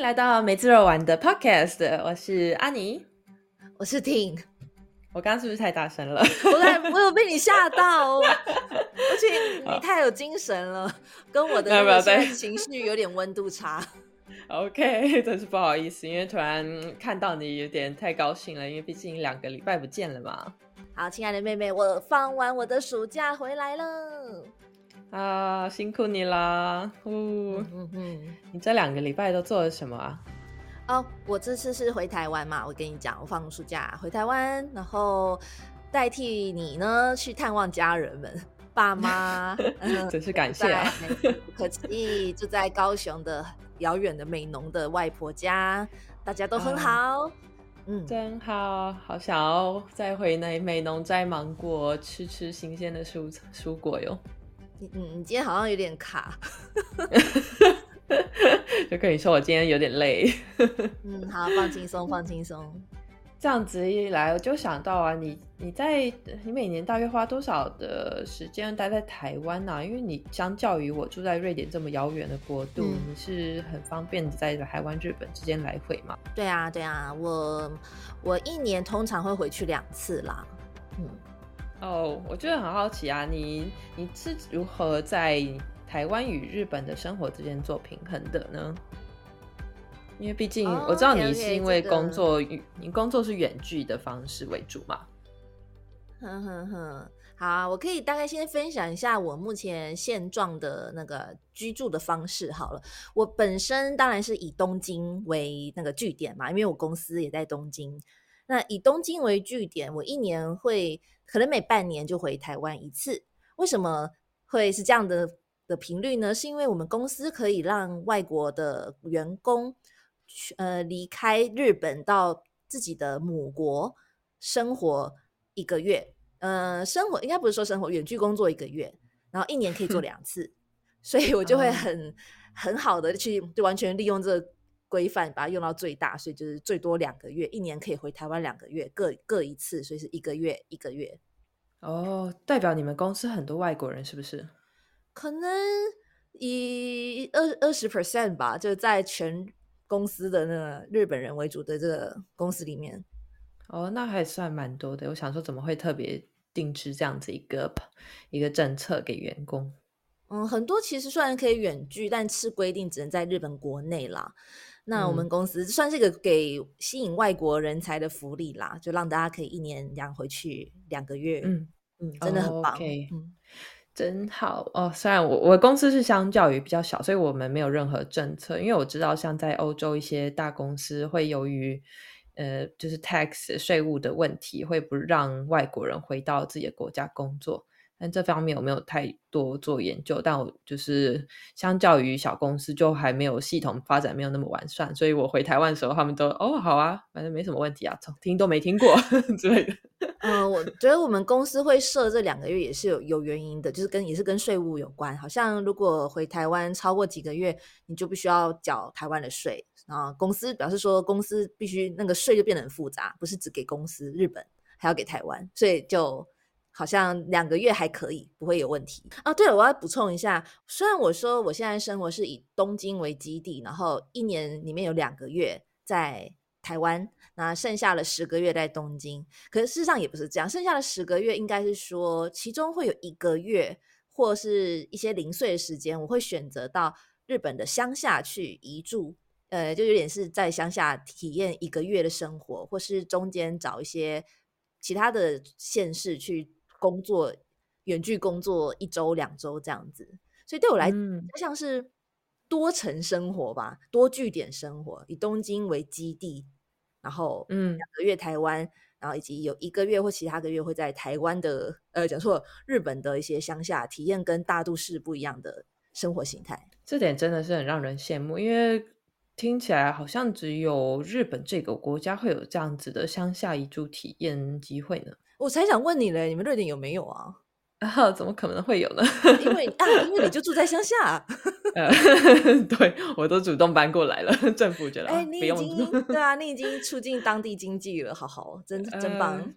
迎来到梅自肉玩的 Podcast，我是阿尼，我是婷。我刚刚是不是太大声了？我有被你吓到，而且你太有精神了，跟我的那个情绪有点温度差。OK，真是不好意思，因为突然看到你有点太高兴了，因为毕竟两个礼拜不见了嘛。好，亲爱的妹妹，我放完我的暑假回来了。啊，辛苦你啦！嗯嗯，你这两个礼拜都做了什么啊？哦，我这次是回台湾嘛，我跟你讲，我放暑假回台湾，然后代替你呢去探望家人们，爸妈，真是感谢啊！可惜住在高雄的遥远的美浓的外婆家，大家都很好，嗯，真好，好想要再回那美浓摘芒果，吃吃新鲜的蔬蔬果哟。嗯，你今天好像有点卡，就跟你说我今天有点累。嗯，好，放轻松，放轻松。这样子一来，我就想到啊，你你在你每年大约花多少的时间待在台湾呢？因为你相较于我住在瑞典这么遥远的国度，你是很方便在台湾、日本之间来回嘛？对啊，对啊，我我一年通常会回去两次啦。嗯。哦，我觉得很好奇啊，你你是如何在台湾与日本的生活之间做平衡的呢？因为毕竟我知道你是因为工作，你工作是远距的方式为主嘛。哼哼哼，好，我可以大概先分享一下我目前现状的那个居住的方式好了。我本身当然是以东京为那个据点嘛，因为我公司也在东京。那以东京为据点，我一年会。可能每半年就回台湾一次，为什么会是这样的的频率呢？是因为我们公司可以让外国的员工，呃，离开日本到自己的母国生活一个月，呃，生活应该不是说生活，远距工作一个月，然后一年可以做两次，所以我就会很很好的去就完全利用这个规范，把它用到最大，所以就是最多两个月，一年可以回台湾两个月，各各一次，所以是一个月一个月。哦，代表你们公司很多外国人是不是？可能以二二十 percent 吧，就在全公司的那个日本人为主的这个公司里面。哦，那还算蛮多的。我想说，怎么会特别定制这样子一个一个政策给员工？嗯，很多其实虽然可以远距，但是规定只能在日本国内啦。那我们公司算是一个给吸引外国人才的福利啦，就让大家可以一年养回去两个月。嗯嗯，真的很棒。嗯，真好哦。虽然我我公司是相较于比较小，所以我们没有任何政策。因为我知道，像在欧洲一些大公司会由于呃，就是 tax 税务的问题，会不让外国人回到自己的国家工作。但这方面我没有太多做研究，但我就是相较于小公司，就还没有系统发展，没有那么完善，所以我回台湾的时候，他们都哦好啊，反正没什么问题啊，从听都没听过 之类的。嗯，我觉得我们公司会设这两个月也是有有原因的，就是跟也是跟税务有关。好像如果回台湾超过几个月，你就必须要缴台湾的税啊。公司表示说，公司必须那个税就变得很复杂，不是只给公司日本，还要给台湾，所以就。好像两个月还可以，不会有问题啊。对了，我要补充一下，虽然我说我现在生活是以东京为基地，然后一年里面有两个月在台湾，那剩下的十个月在东京，可是事实上也不是这样，剩下的十个月应该是说，其中会有一个月或是一些零碎的时间，我会选择到日本的乡下去移住，呃，就有点是在乡下体验一个月的生活，或是中间找一些其他的县市去。工作远距工作一周两周这样子，所以对我来讲像是多层生活吧，多据点生活，以东京为基地，然后嗯。两个月台湾，然后以及有一个月或其他个月会在台湾的呃讲错日本的一些乡下体验跟大都市不一样的生活形态，这点真的是很让人羡慕，因为听起来好像只有日本这个国家会有这样子的乡下移住体验机会呢。我才想问你嘞，你们瑞典有没有啊？啊，怎么可能会有呢？因为啊，因为你就住在乡下。呃，对我都主动搬过来了，政府觉得哎，你已经对啊，你已经促进当地经济了，好好，真 真棒，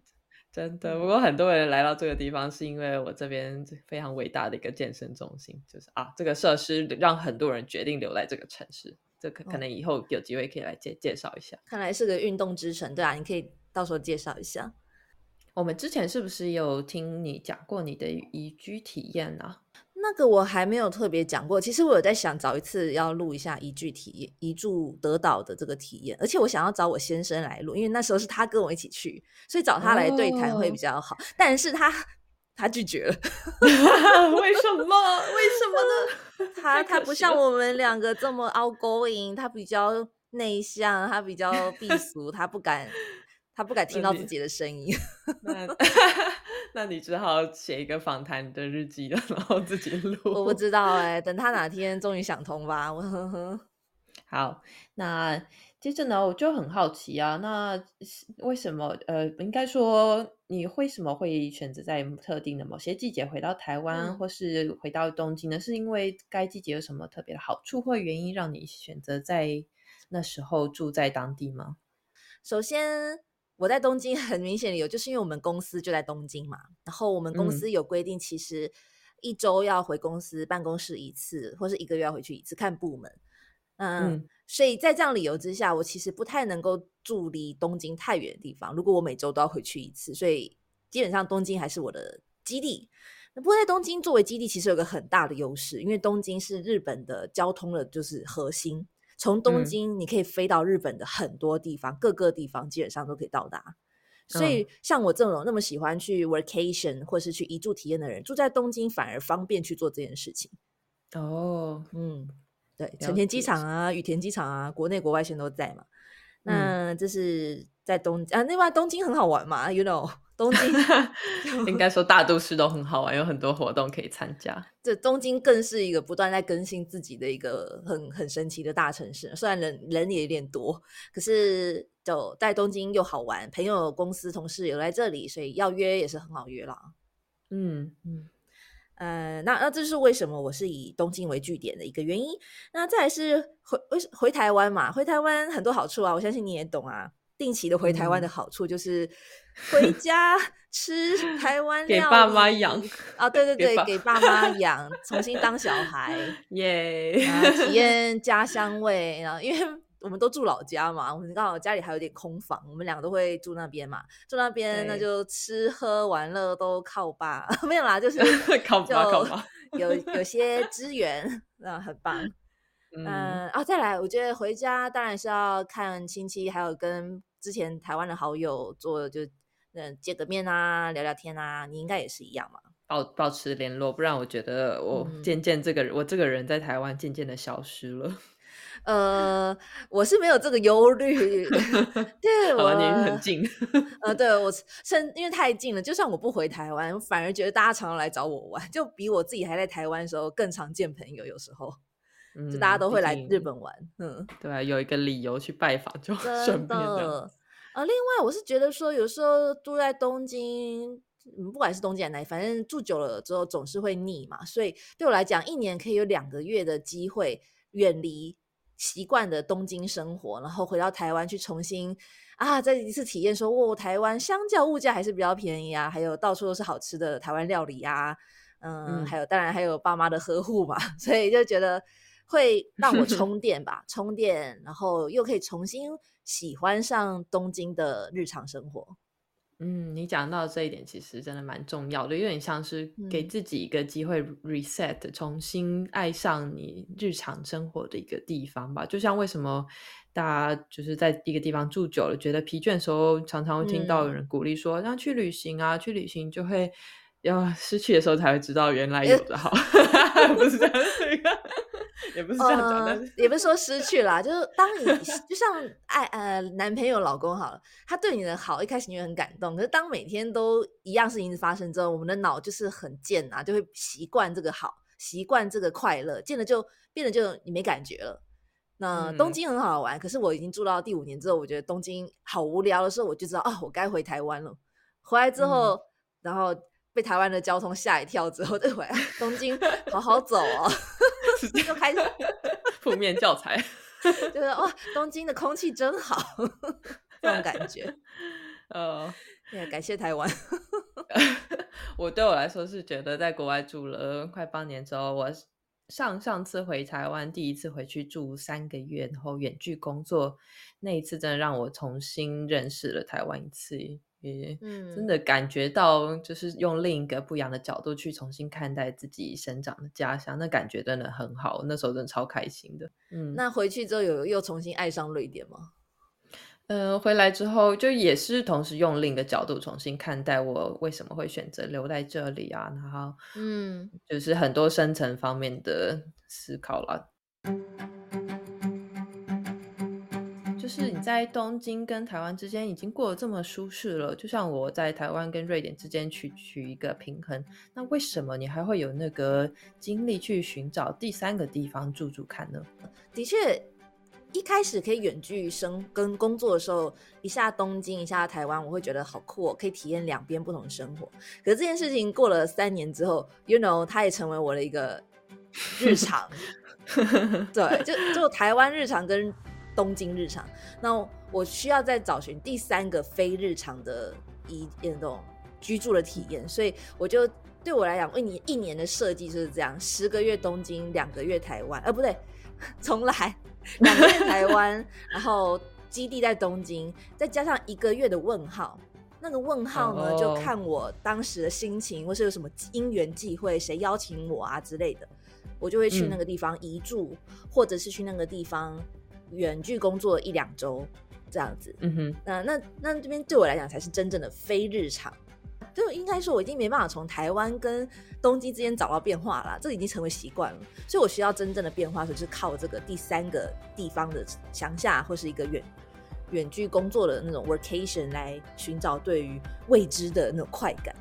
真的。不过很多人来到这个地方，是因为我这边非常伟大的一个健身中心，就是啊，这个设施让很多人决定留在这个城市。这可可能以后有机会可以来介介绍一下。看来是个运动之城，对啊，你可以到时候介绍一下。我们之前是不是有听你讲过你的移居体验呢？那个我还没有特别讲过。其实我有在想找一次要录一下移居体验、移住德岛的这个体验，而且我想要找我先生来录，因为那时候是他跟我一起去，所以找他来对谈会比较好。但是他他拒绝了，为什么？为什么呢？他他不像我们两个这么 outgoing，他比较内向，他比较避俗，他不敢。他不敢听到自己的声音，那 那你只好写一个访谈的日记了，然后自己录。我不知道哎，等他哪 天终于想通吧。我呵呵。好，那接着呢，我就很好奇啊，那为什么呃，应该说你为什么会选择在特定的某些季节回到台湾，或是回到东京呢？是因为该季节有什么特别的好处或原因，让你选择在那时候住在当地吗？首先。我在东京很明显的有，就是因为我们公司就在东京嘛，然后我们公司有规定，其实一周要回公司办公室一次，或是一个月要回去一次，看部门。嗯，所以在这样理由之下，我其实不太能够住离东京太远的地方。如果我每周都要回去一次，所以基本上东京还是我的基地。那不过在东京作为基地，其实有个很大的优势，因为东京是日本的交通的就是核心。从东京你可以飞到日本的很多地方，各个地方基本上都可以到达。所以像我这种那么喜欢去 vacation 或是去一住体验的人，住在东京反而方便去做这件事情。哦，嗯，对，成田机场啊、羽田机场啊，国内国外线都在嘛。那这是在东啊，另外东京很好玩嘛，you know。东京 应该说大都市都很好玩，有很多活动可以参加。这东京更是一个不断在更新自己的一个很很神奇的大城市。虽然人人也有点多，可是就在东京又好玩，朋友、公司、同事有来这里，所以要约也是很好约了。嗯嗯，呃，那那这是为什么我是以东京为据点的一个原因。那再是回回回台湾嘛，回台湾很多好处啊，我相信你也懂啊。定期的回台湾的好处就是回家吃台湾给爸妈养啊，对对对，给爸妈养，重新当小孩，耶，体 验家乡味。然后因为我们都住老家嘛，我们刚好家里还有点空房，我们两个都会住那边嘛，住那边那就吃喝玩乐都靠爸，没有啦，就是 靠爸靠爸，有有些资源那，很棒。嗯啊，再来，我觉得回家当然是要看亲戚，还有跟之前台湾的好友做，就嗯见个面啊，聊聊天啊。你应该也是一样嘛，保保持联络，不然我觉得我渐渐这个我这个人在台湾渐渐的消失了。呃，我是没有这个忧虑，对我你很近，呃，对我甚因为太近了，就算我不回台湾，反而觉得大家常常来找我玩，就比我自己还在台湾的时候更常见朋友，有时候。就大家都会来日本玩，嗯，对，有一个理由去拜访就顺便的。啊，另外我是觉得说，有时候住在东京，不管是东京还是哪，反正住久了之后总是会腻嘛。所以对我来讲，一年可以有两个月的机会远离习惯的东京生活，然后回到台湾去重新啊再一次体验，说哦，台湾相较物价还是比较便宜啊，还有到处都是好吃的台湾料理啊，嗯，还有当然还有爸妈的呵护嘛，所以就觉得。会让我 充电吧，充电，然后又可以重新喜欢上东京的日常生活。嗯，你讲到这一点，其实真的蛮重要的，有点像是给自己一个机会 reset，重新爱上你日常生活的一个地方吧。就像为什么大家就是在一个地方住久了，觉得疲倦的时候，常常会听到有人鼓励说，让去旅行啊，去旅行就会要失去的时候才会知道原来有的好，不是这样也不是这样讲，但是也不是说失去啦，就是当你就像爱呃男朋友、老公好了，他对你的好，一开始你会很感动，可是当每天都一样事情发生之后，我们的脑就是很贱啊，就会习惯这个好，习惯这个快乐，见了就变得就你没感觉了。那东京很好玩，可是我已经住到第五年之后，我觉得东京好无聊的时候，我就知道哦，我该回台湾了。回来之后，然后。被台湾的交通吓一跳之后，再回来东京 好好走哦，就开始 负面教材，就是哇，东京的空气真好，这种感觉。呃，也感谢台湾。我对我来说是觉得，在国外住了快半年之后，我上上次回台湾，第一次回去住三个月，然后远距工作，那一次真的让我重新认识了台湾一次，也真的感觉到就是用另一个不一样的角度去重新看待自己生长的家乡，那感觉真的很好，那时候真的超开心的。嗯，那回去之后有又重新爱上瑞典吗？嗯，回来之后就也是同时用另一个角度重新看待我为什么会选择留在这里啊，然后嗯，就是很多深层方面的思考了。就是你在东京跟台湾之间已经过得这么舒适了，就像我在台湾跟瑞典之间取取一个平衡，那为什么你还会有那个精力去寻找第三个地方住住看呢？的确。一开始可以远距生跟工作的时候，一下东京，一下台湾，我会觉得好酷，可以体验两边不同的生活。可是这件事情过了三年之后，you know，它也成为我的一个日常。对，就就台湾日常跟东京日常，那我需要再找寻第三个非日常的一那种居住的体验。所以我就对我来讲，为你一年的设计就是这样：十个月东京，两个月台湾。呃，不对，重来。两个月台湾，然后基地在东京，再加上一个月的问号。那个问号呢，就看我当时的心情，或是有什么因缘际会，谁邀请我啊之类的，我就会去那个地方移住，或者是去那个地方远距工作一两周这样子。嗯哼，那那那这边对我来讲才是真正的非日常。就应该说，我已经没办法从台湾跟东京之间找到变化了，这已经成为习惯了。所以我需要真正的变化，就是靠这个第三个地方的乡下或是一个远远距工作的那种 vacation 来寻找对于未知的那种快感。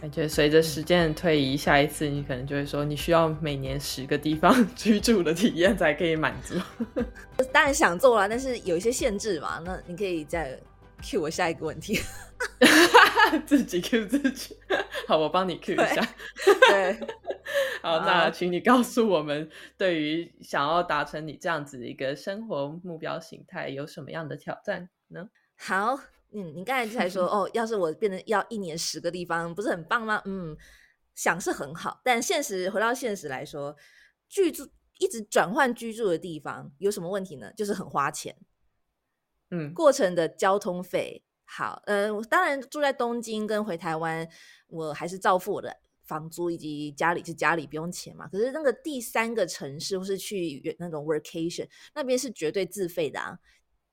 感觉随着时间的推移，下一次你可能就会说，你需要每年十个地方 居住的体验才可以满足。当然想做啦，但是有一些限制嘛。那你可以再 cue 我下一个问题。自己 Q 自己，好，我帮你 Q 一下。对，好，那请你告诉我们，对于想要达成你这样子的一个生活目标形态，有什么样的挑战呢？好，嗯，你刚才才说，哦，要是我变成要一年十个地方，不是很棒吗？嗯，想是很好，但现实回到现实来说，居住一直转换居住的地方有什么问题呢？就是很花钱，嗯，过程的交通费。好，呃，当然住在东京跟回台湾，我还是照付我的房租以及家里是家里不用钱嘛。可是那个第三个城市或是去那种 vacation 那边是绝对自费的啊，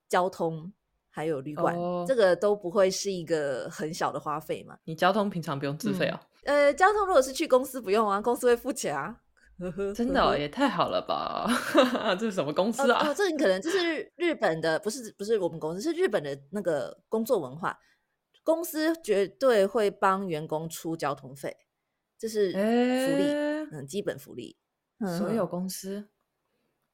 交通还有旅馆，这个都不会是一个很小的花费嘛。你交通平常不用自费啊？呃，交通如果是去公司不用啊，公司会付钱啊。真的也太好了吧！这是什么公司啊？哦，这可能就是日本的，不是不是我们公司，是日本的那个工作文化。公司绝对会帮员工出交通费，这是福利，嗯，基本福利。所有公司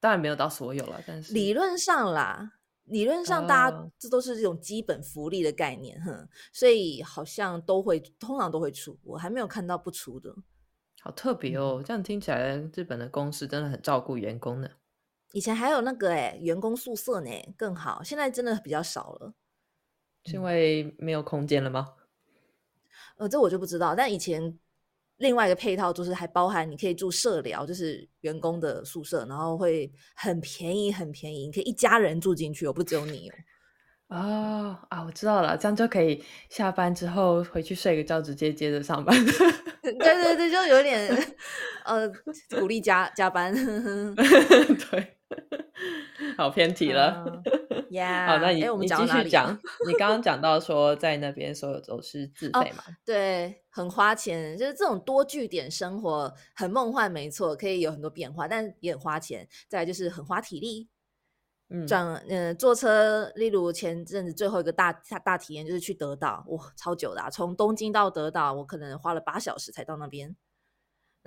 当然没有到所有了，但是理论上啦，理论上大家这都是这种基本福利的概念，哼，所以好像都会通常都会出，我还没有看到不出的。好特别哦，这样听起来日本的公司真的很照顾员工呢。以前还有那个哎，员工宿舍呢更好，现在真的比较少了。是因为没有空间了吗？呃，这我就不知道。但以前另外一个配套就是还包含你可以住社寮，就是员工的宿舍，然后会很便宜，很便宜，你可以一家人住进去，哦，不只有你哦。哦啊，我知道了，这样就可以下班之后回去睡个觉，直接接着上班。对对对，就有点呃鼓励加加班。对，好偏题了。呀，好，那你你继续讲。你刚刚讲到说，在那边所有都是自费嘛？对，很花钱，就是这种多据点生活很梦幻，没错，可以有很多变化，但也很花钱。再来就是很花体力。转嗯，坐车，例如前阵子最后一个大大体验就是去德岛，哇，超久的，从东京到德岛，我可能花了八小时才到那边。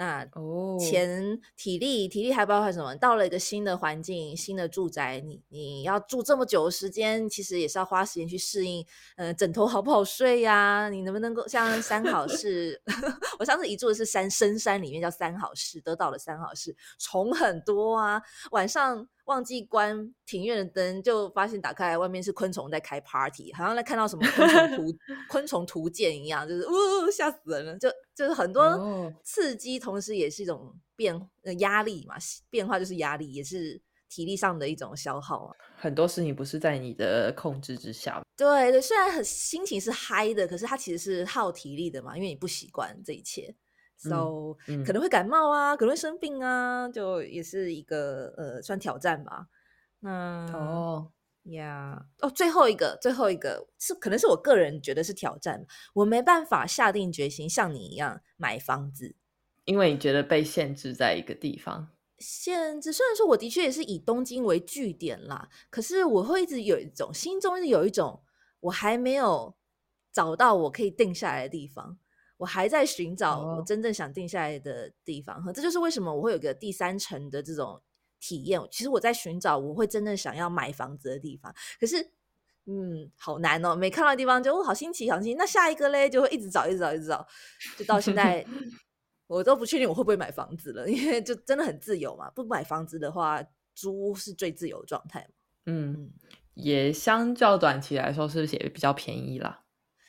那哦，前体力体力还包括什么？到了一个新的环境、新的住宅，你你要住这么久的时间，其实也是要花时间去适应。嗯，枕头好不好睡呀？你能不能够像三好市？我上次一住的是山深山里面，叫三好市，得到了三好市，虫很多啊，晚上。忘记关庭院的灯，就发现打开外面是昆虫在开 party，好像在看到什么昆虫图 昆虫图鉴一样，就是呜吓死人了。就就是很多刺激，同时也是一种变呃压力嘛，变化就是压力，也是体力上的一种消耗啊。很多事情不是在你的控制之下。对对，虽然很心情是嗨的，可是它其实是耗体力的嘛，因为你不习惯这一切，so 可能会感冒啊，可能会生病啊，就也是一个呃算挑战吧。那哦。呀，哦，最后一个，最后一个是可能是我个人觉得是挑战，我没办法下定决心像你一样买房子，因为你觉得被限制在一个地方。限制虽然说我的确也是以东京为据点啦，可是我会一直有一种心中是有一种我还没有找到我可以定下来的地方，我还在寻找我真正想定下来的地方，这就是为什么我会有个第三层的这种。体验，其实我在寻找我会真正想要买房子的地方，可是，嗯，好难哦，没看到地方就好新奇，好新奇。那下一个嘞，就会一直找，一直找，一直找，就到现在，我都不确定我会不会买房子了，因为就真的很自由嘛。不买房子的话，租是最自由的状态嘛。嗯，也相较短期来说，是不是也比较便宜啦？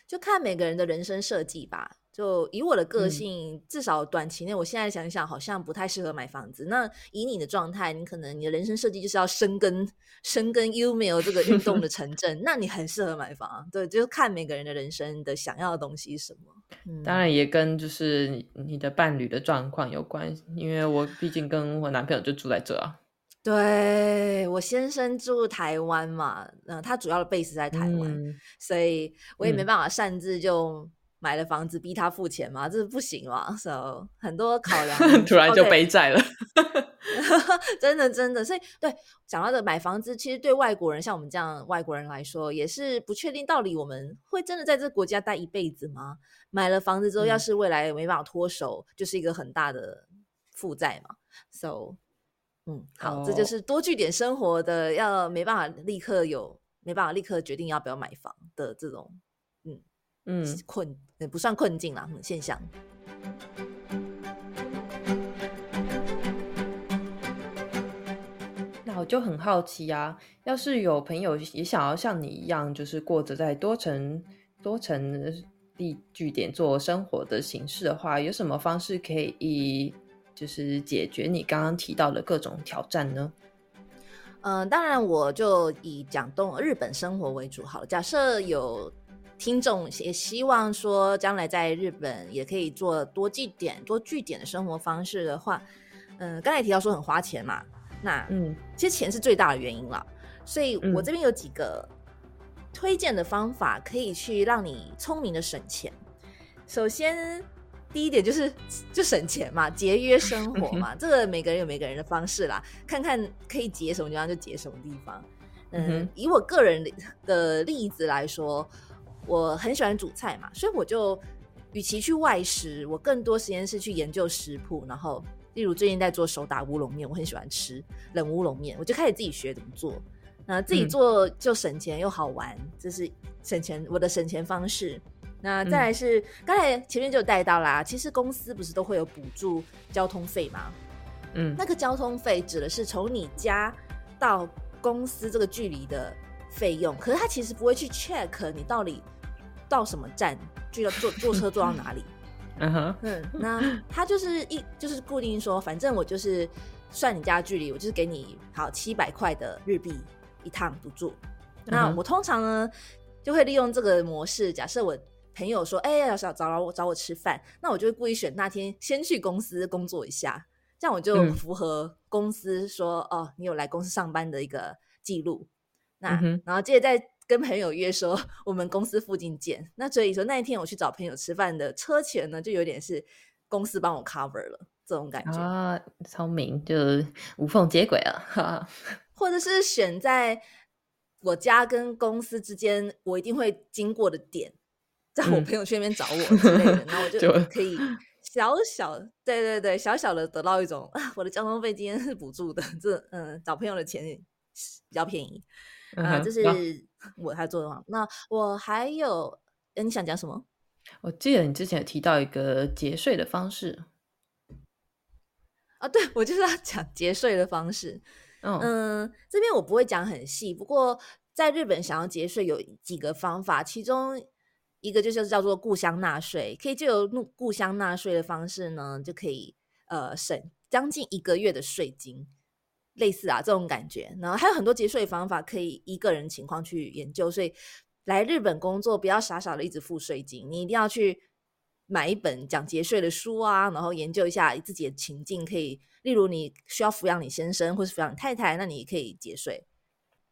就看每个人的人生设计吧。就以我的个性，至少短期内，我现在想想，好像不太适合买房子。那以你的状态，你可能你的人生设计就是要深耕深耕 U 没有这个运动的 城镇，那你很适合买房。对，就是看每个人的人生的想要的东西是什么。当然也跟就是你的伴侣的状况有关，因为我毕竟跟我男朋友就住在这啊。对我先生住台湾嘛，嗯，他主要的 base 在台湾，所以我也没办法擅自就。买了房子逼他付钱嘛，这是不行嘛？So 很多考量，突然就背债了 真的真的。所以对讲到的买房子，其实对外国人像我们这样外国人来说，也是不确定到底我们会真的在这个国家待一辈子吗？买了房子之后，要是未来没办法脱手，就是一个很大的负债嘛。So 嗯，好，这就是多据点生活的，要没办法立刻有没办法立刻决定要不要买房的这种。嗯，困也不算困境啦，现象。那我就很好奇啊，要是有朋友也想要像你一样，就是过着在多层多层地据点做生活的形式的话，有什么方式可以就是解决你刚刚提到的各种挑战呢？嗯，当然我就以讲东日本生活为主好了。假设有。听众也希望说，将来在日本也可以做多据点、多据点的生活方式的话，嗯，刚才提到说很花钱嘛，那嗯，其实钱是最大的原因了。所以我这边有几个推荐的方法，可以去让你聪明的省钱。首先，第一点就是就省钱嘛，节约生活嘛，这个每个人有每个人的方式啦，看看可以节什么地方就节什么地方。嗯，以我个人的例子来说。我很喜欢煮菜嘛，所以我就与其去外食，我更多时间是去研究食谱。然后，例如最近在做手打乌龙面，我很喜欢吃冷乌龙面，我就开始自己学怎么做。那自己做就省钱又好玩，这是省钱我的省钱方式。那再来是刚才前面就有带到啦，其实公司不是都会有补助交通费吗？嗯，那个交通费指的是从你家到公司这个距离的。费用，可是他其实不会去 check 你到底到什么站，就要坐 坐车坐到哪里。嗯哼，嗯，那他就是一就是固定说，反正我就是算你家距离，我就是给你好七百块的日币一趟补助。那我通常呢就会利用这个模式，假设我朋友说，哎，要找找我找我吃饭，那我就会故意选那天先去公司工作一下，这样我就符合公司说，哦，你有来公司上班的一个记录。那然后接着再跟朋友约说我们公司附近见。那所以说那一天我去找朋友吃饭的车钱呢，就有点是公司帮我 cover 了这种感觉啊，聪明就是无缝接轨了。或者是选在我家跟公司之间我一定会经过的点，在我朋友圈那边找我之类的，然后我 就可以小小对对对小小的得到一种我的交通费今天是补助的，这嗯找朋友的钱比较便宜。啊，这是我还做的嘛？那我还有，你想讲什么？我记得你之前有提到一个节税的方式啊，对我就是要讲节税的方式。嗯，这边我不会讲很细，不过在日本想要节税有几个方法，其中一个就是叫做故乡纳税，可以就有故乡纳税的方式呢，就可以呃省将近一个月的税金，类似啊这种感觉。然后还有很多节税方法可以依个人情况去研究。所以来日本工作不要傻傻的一直付税金，你一定要去买一本讲节税的书啊，然后研究一下自己的情境，可以例如你需要抚养你先生或是抚养你太太，那你可以节税。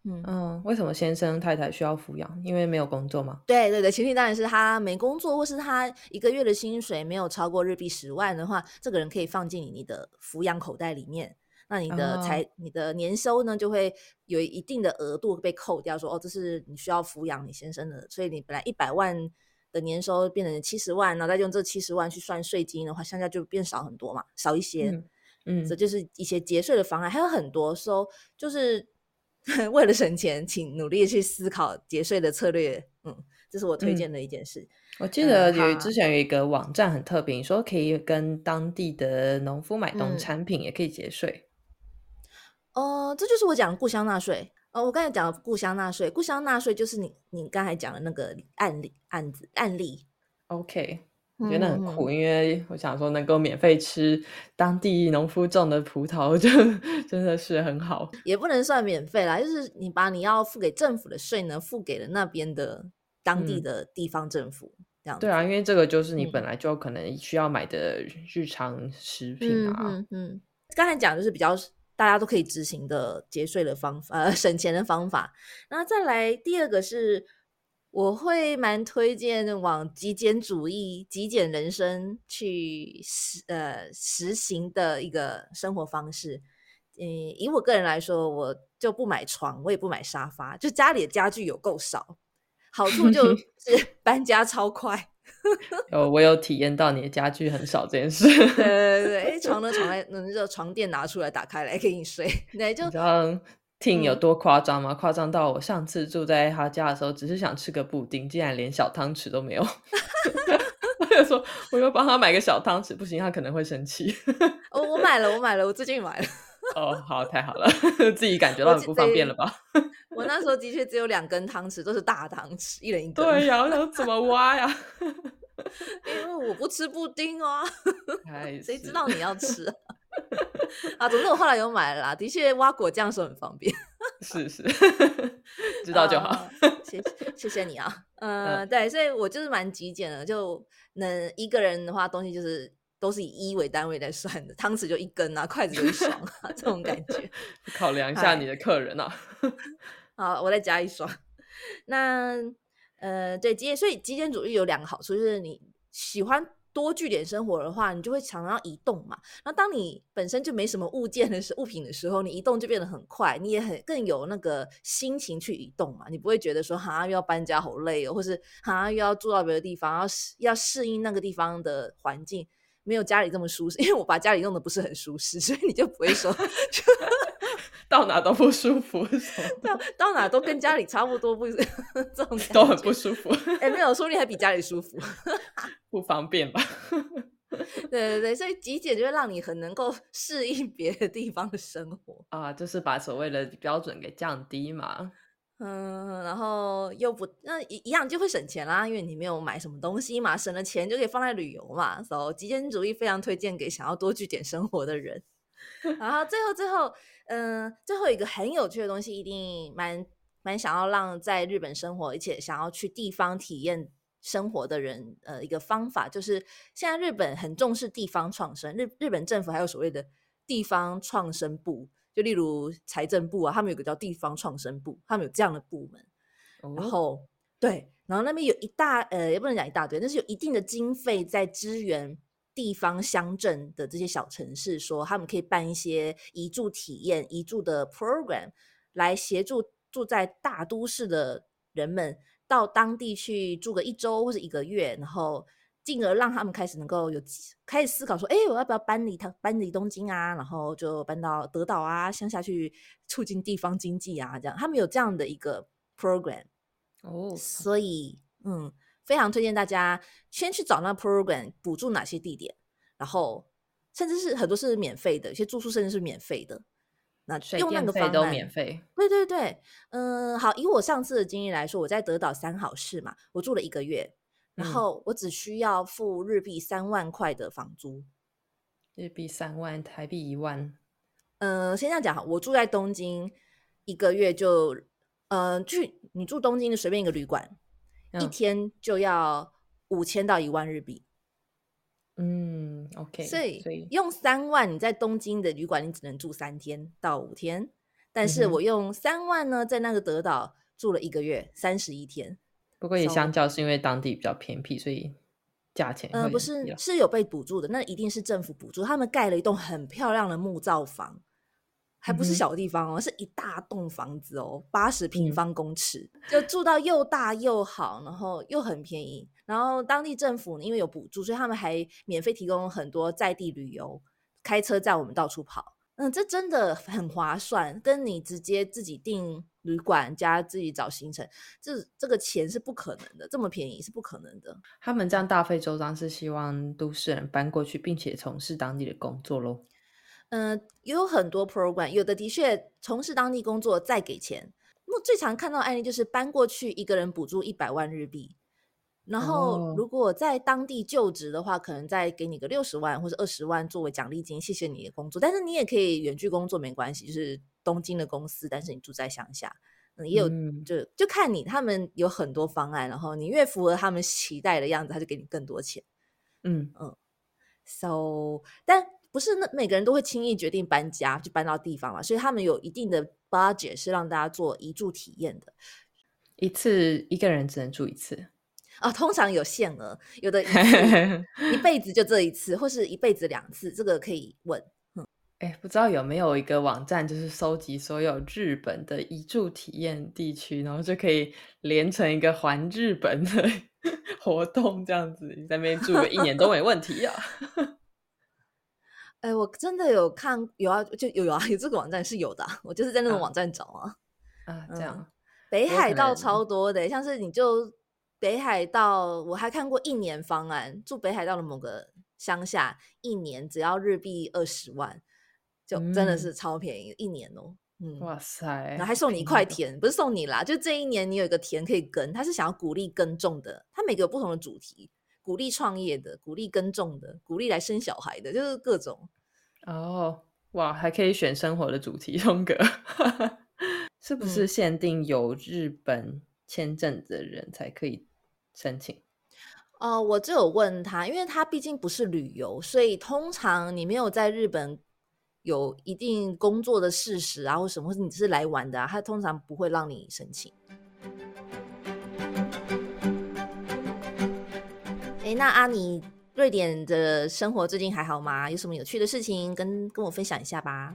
嗯嗯，为什么先生太太需要抚养？因为没有工作吗？对对对，前提当然是他没工作，或是他一个月的薪水没有超过日币十万的话，这个人可以放进你的抚养口袋里面。那你的财、你的年收呢，就会有一定的额度被扣掉，说哦，这是你需要抚养你先生的，所以你本来一百万的年收变成七十万，然后再用这七十万去算税金的话，相加就变少很多嘛，少一些。嗯，这就是一些节税的方案，还有很多说就是。为了省钱，请努力去思考节税的策略。嗯，这是我推荐的一件事。我记得有之前有一个网站很特别，说可以跟当地的农夫买农产品，也可以节税。哦，这就是我讲故乡纳税。哦，我刚才讲故乡纳税，故乡纳税就是你你刚才讲的那个案例案子案例。OK。觉得很苦，因为我想说能够免费吃当地农夫种的葡萄，就 真的是很好。也不能算免费啦，就是你把你要付给政府的税呢，付给了那边的当地的地方政府，这样。对啊，因为这个就是你本来就可能需要买的日常食品啊。嗯嗯。刚才讲就是比较大家都可以执行的节税的方法，呃，省钱的方法。那再来第二个是。我会蛮推荐往极简主义、极简人生去实呃实行的一个生活方式。嗯，以我个人来说，我就不买床，我也不买沙发，就家里的家具有够少，好处就 是搬家超快。有，我有体验到你的家具很少这件事。对对对，哎，床呢，床来，那个床垫拿出来打开来给你睡，那就。听有多夸张吗？夸张到我上次住在他家的时候，只是想吃个布丁，竟然连小汤匙都没有。我就说，我要帮他买个小汤匙，不行，他可能会生气。哦，我买了，我买了，我最近买了。哦，好，太好了，自己感觉到很不方便了吧？我那时候的确只有两根汤匙，都是大汤匙，一人一根。对呀，我想怎么挖呀？因为我不吃布丁哦。谁知道你要吃？啊，总之我后来有买了啦，的确挖果酱是很方便。是是，知道就好。谢谢谢你啊，嗯，对，所以我就是蛮极简的，就能一个人的话，东西就是都是以一为单位在算的，汤匙就一根啊，筷子就一 双啊，这种感觉。考量一下你的客人啊。好，我再加一双。那呃，对极简，所以极简主义有两个好处，就是你喜欢。多聚点生活的话，你就会常常移动嘛。那当你本身就没什么物件的时物品的时候，你移动就变得很快，你也很更有那个心情去移动嘛。你不会觉得说哈又要搬家好累哦，或是哈又要住到别的地方，要适要适应那个地方的环境，没有家里这么舒适。因为我把家里弄得不是很舒适，所以你就不会说 到哪都不舒服，到到哪都跟家里差不多，不这种 都很不舒服。哎，没有，说不定还比家里舒服。不方便吧？对对对，所以极简就会让你很能够适应别的地方的生活啊，就是把所谓的标准给降低嘛。嗯，然后又不那一一样就会省钱啦，因为你没有买什么东西嘛，省了钱就可以放在旅游嘛。所以极简主义非常推荐给想要多据点生活的人。然后最后最后，嗯，最后一个很有趣的东西，一定蛮蛮想要让在日本生活，而且想要去地方体验。生活的人，呃，一个方法就是，现在日本很重视地方创生，日日本政府还有所谓的地方创生部，就例如财政部啊，他们有个叫地方创生部，他们有这样的部门。然后，对，然后那边有一大，呃，也不能讲一大堆，但是有一定的经费在支援地方乡镇的这些小城市，说他们可以办一些移住体验、移住的 program，来协助住在大都市的人们。到当地去住个一周或者一个月，然后进而让他们开始能够有开始思考说，哎，我要不要搬离他搬离东京啊？然后就搬到德岛啊乡下去促进地方经济啊，这样他们有这样的一个 program 哦，所以嗯，非常推荐大家先去找那 program 补助哪些地点，然后甚至是很多是免费的，有些住宿甚至是免费的。那用那个方案都免费，对对对，嗯，好，以我上次的经验来说，我在德岛三好市嘛，我住了一个月，然后我只需要付日币三万块的房租，日币三万，台币一万。嗯，先这样讲哈，我住在东京，一个月就，呃，去你住东京的随便一个旅馆，一天就要五千到一万日币。嗯，OK，所以用三万你在东京的旅馆，你只能住三天到五天，但是我用三万呢，在那个德岛住了一个月，三十一天。不过也相较是因为当地比较偏僻，所以价钱嗯不是是有被补助的，那一定是政府补助，他们盖了一栋很漂亮的木造房。还不是小地方哦，是一大栋房子哦，八十平方公尺，就住到又大又好，然后又很便宜。然后当地政府因为有补助，所以他们还免费提供很多在地旅游，开车载我们到处跑。嗯，这真的很划算，跟你直接自己订旅馆加自己找行程，这这个钱是不可能的，这么便宜是不可能的。他们这样大费周章是希望都市人搬过去，并且从事当地的工作喽。嗯，也有很多 program，有的的确从事当地工作再给钱。那最常看到案例就是搬过去一个人补助一百万日币，然后如果在当地就职的话，可能再给你个六十万或者二十万作为奖励金，谢谢你的工作。但是你也可以远距工作没关系，就是东京的公司，但是你住在乡下，嗯，也有就就看你他们有很多方案，然后你越符合他们期待的样子，他就给你更多钱。嗯嗯，so 但。不是那每个人都会轻易决定搬家就搬到地方嘛，所以他们有一定的 budget 是让大家做一住体验的，一次一个人只能住一次啊，通常有限额，有的 一辈子就这一次，或是一辈子两次，这个可以问。哎，不知道有没有一个网站，就是收集所有日本的移住体验地区，然后就可以连成一个环日本的 活动，这样子你在那边住个一年都没问题啊。哎，我真的有看有啊，就有啊，有这个网站是有的，我就是在那种网站找啊。啊，这样。北海道超多的，像是你就北海道，我还看过一年方案，住北海道的某个乡下，一年只要日币二十万，就真的是超便宜，一年哦。嗯，哇塞，然后还送你一块田，不是送你啦，就这一年你有一个田可以耕，他是想要鼓励耕种的，他每个有不同的主题。鼓励创业的，鼓励耕种的，鼓励来生小孩的，就是各种。哦，哇，还可以选生活的主题风格，是不是限定有日本签证的人才可以申请？哦，我就有问他，因为他毕竟不是旅游，所以通常你没有在日本有一定工作的事实啊，或什么，或者你是来玩的啊，他通常不会让你申请。哎，那阿尼，瑞典的生活最近还好吗？有什么有趣的事情跟跟我分享一下吧？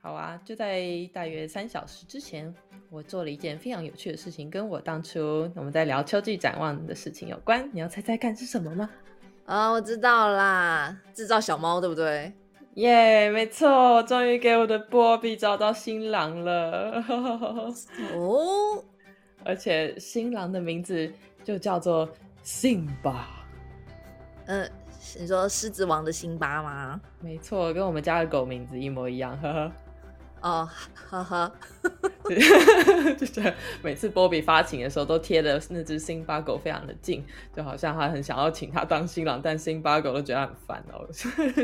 好啊，就在大约三小时之前，我做了一件非常有趣的事情，跟我当初我们在聊秋季展望的事情有关。你要猜猜看是什么吗？啊，我知道啦，制造小猫，对不对？耶，没错，我终于给我的波比找到新郎了。哦，而且新郎的名字就叫做。辛巴，嗯，你说狮子王的辛巴吗？没错，跟我们家的狗名字一模一样，呵呵。哦，呵呵，就是每次波比发情的时候，都贴的那只辛巴狗非常的近，就好像他很想要请他当新郎，但辛巴狗都觉得很烦哦。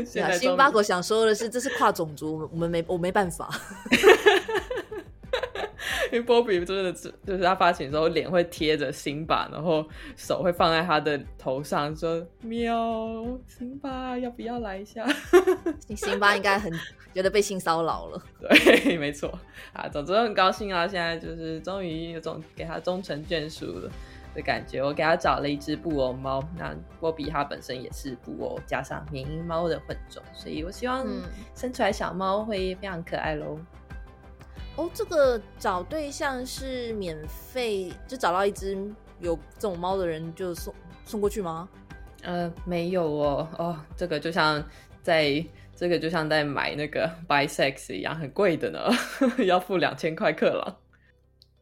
现在辛巴狗想说的是，这是跨种族，我们没我没办法。因为波比真的是，就是他发情的时候，脸会贴着辛巴，然后手会放在他的头上，说：“喵，辛巴要不要来一下？”辛巴应该很觉得被性骚扰了。对，没错啊，总之很高兴啊，现在就是终于有种给他终成眷属了的感觉。我给他找了一只布偶猫，那波比它本身也是布偶加上缅因猫的混种，所以我希望生出来小猫会非常可爱喽。哦，这个找对象是免费，就找到一只有这种猫的人就送送过去吗？呃，没有哦，哦，这个就像在这个就像在买那个 bisex 一样，很贵的呢，要付两千块克朗。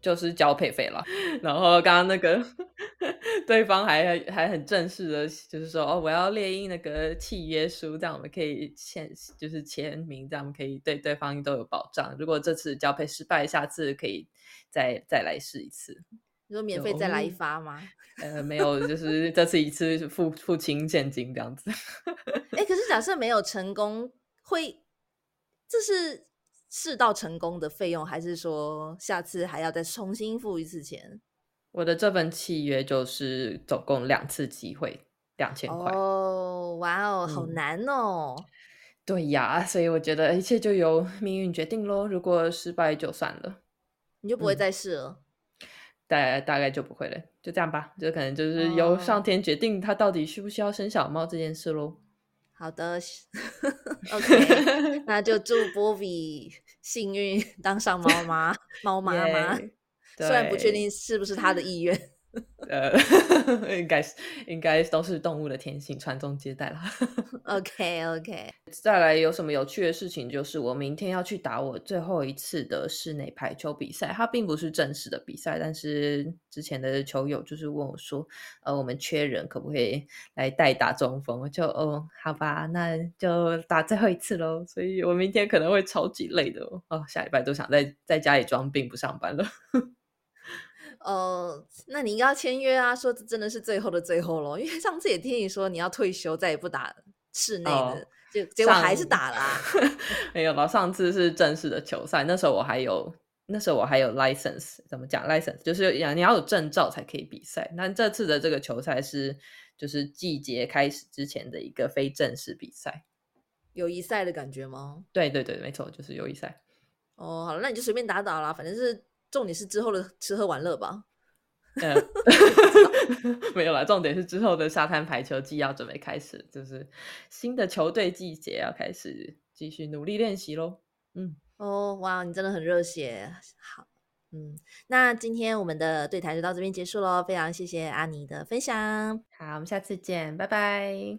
就是交配费了，然后刚刚那个 对方还还很正式的，就是说哦，我要列印那个契约书，这样我们可以签，就是签名，这样可以对对方都有保障。如果这次交配失败，下次可以再再来试一次。你说免费再来一发吗？呃，没有，就是这次一次付付清现金这样子。哎，可是假设没有成功，会这是试到成功的费用，还是说下次还要再重新付一次钱？我的这份契约就是总共两次机会，两千块。哦，哇哦，好难哦。对呀，所以我觉得一切就由命运决定喽。如果失败就算了，你就不会再试了。大大概就不会了，就这样吧。就可能就是由上天决定他到底需不需要生小猫这件事喽。好的，OK，那就祝波比幸运当上猫妈、猫妈妈。虽然不确定是不是他的 意愿。呃，应该是应该都是动物的天性，传宗接代了。OK OK，再来有什么有趣的事情？就是我明天要去打我最后一次的室内排球比赛，它并不是正式的比赛，但是之前的球友就是问我说，呃，我们缺人，可不可以来代打中锋？我就哦，好吧，那就打最后一次喽。所以我明天可能会超级累的哦，下礼拜都想在在家里装病不上班了。哦，那你应该要签约啊！说真的是最后的最后咯，因为上次也听你说你要退休，再也不打室内的，就结果还是打啦。没有吧？上次是正式的球赛，那时候我还有，那时候我还有 license，怎么讲 license？就是你要有证照才可以比赛。那这次的这个球赛是就是季节开始之前的一个非正式比赛，友谊赛的感觉吗？对对对，没错，就是友谊赛。哦，好了，那你就随便打打啦，反正是。重点是之后的吃喝玩乐吧？没有啦，重点是之后的沙滩排球季要准备开始，就是新的球队季节要开始继续努力练习喽。嗯，哦，哇，你真的很热血。好，嗯，那今天我们的对谈就到这边结束喽，非常谢谢阿尼的分享。好，我们下次见，拜拜。